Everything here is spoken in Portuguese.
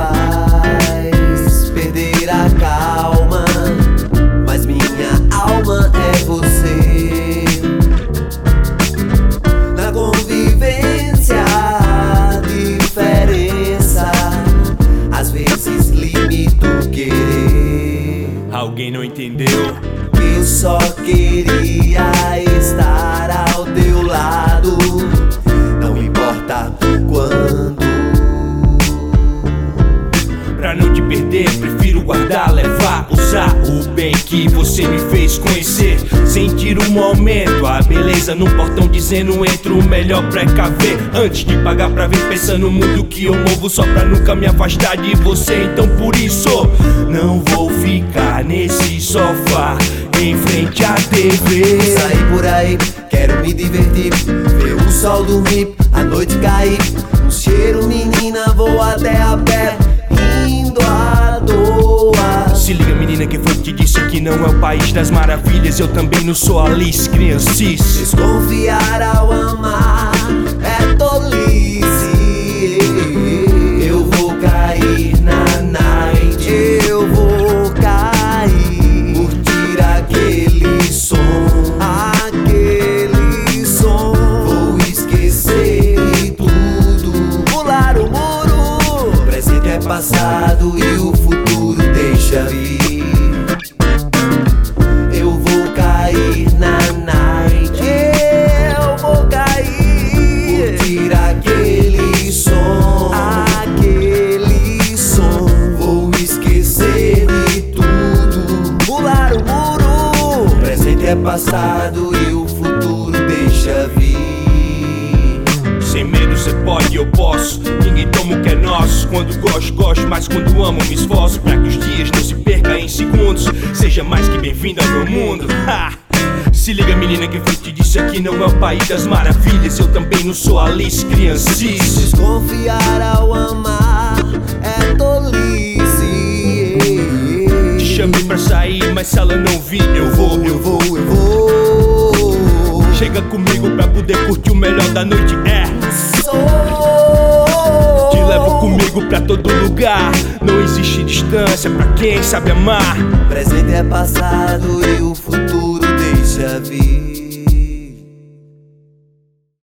faz perder a calma. Mas minha alma é você. Na convivência, diferença. Às vezes limito querer. Alguém não entendeu? Eu só queria estar. pra não te perder, prefiro guardar, levar, usar o bem que você me fez conhecer. Sentir um aumento, a beleza no portão dizendo entro o melhor precaver. Antes de pagar pra vir pensando no mundo que eu movo, só pra nunca me afastar de você. Então por isso, não vou ficar nesse sofá em frente à TV. Sair por aí, quero me divertir, ver o sol dormir, a noite cair menina, que foi que disse que não é o país das maravilhas. Eu também não sou Alice, criancice. Desconfiar ao amar é tolice. Eu vou cair na night. Eu vou cair. Curtir aquele som. Aquele som. Vou esquecer tudo. Pular o muro. O presente é passado e o futuro é passado e o futuro deixa vir. Sem medo cê pode, eu posso. Ninguém toma o que é nosso. Quando gosto, gosto, mas quando amo, me esforço. Pra que os dias não se percam em segundos. Seja mais que bem-vindo ao meu mundo. Ha! Se liga, menina, que que te disse aqui não é o país das maravilhas. Eu também não sou Alice, criancice. Desconfiar ao amar é tolice. Te chamei pra sair, mas se ela não vir, eu vou, eu vou. eu vou. Chega comigo pra poder curtir o melhor da noite. É, te levo comigo pra todo lugar. Não existe distância pra quem sabe amar. Presente é passado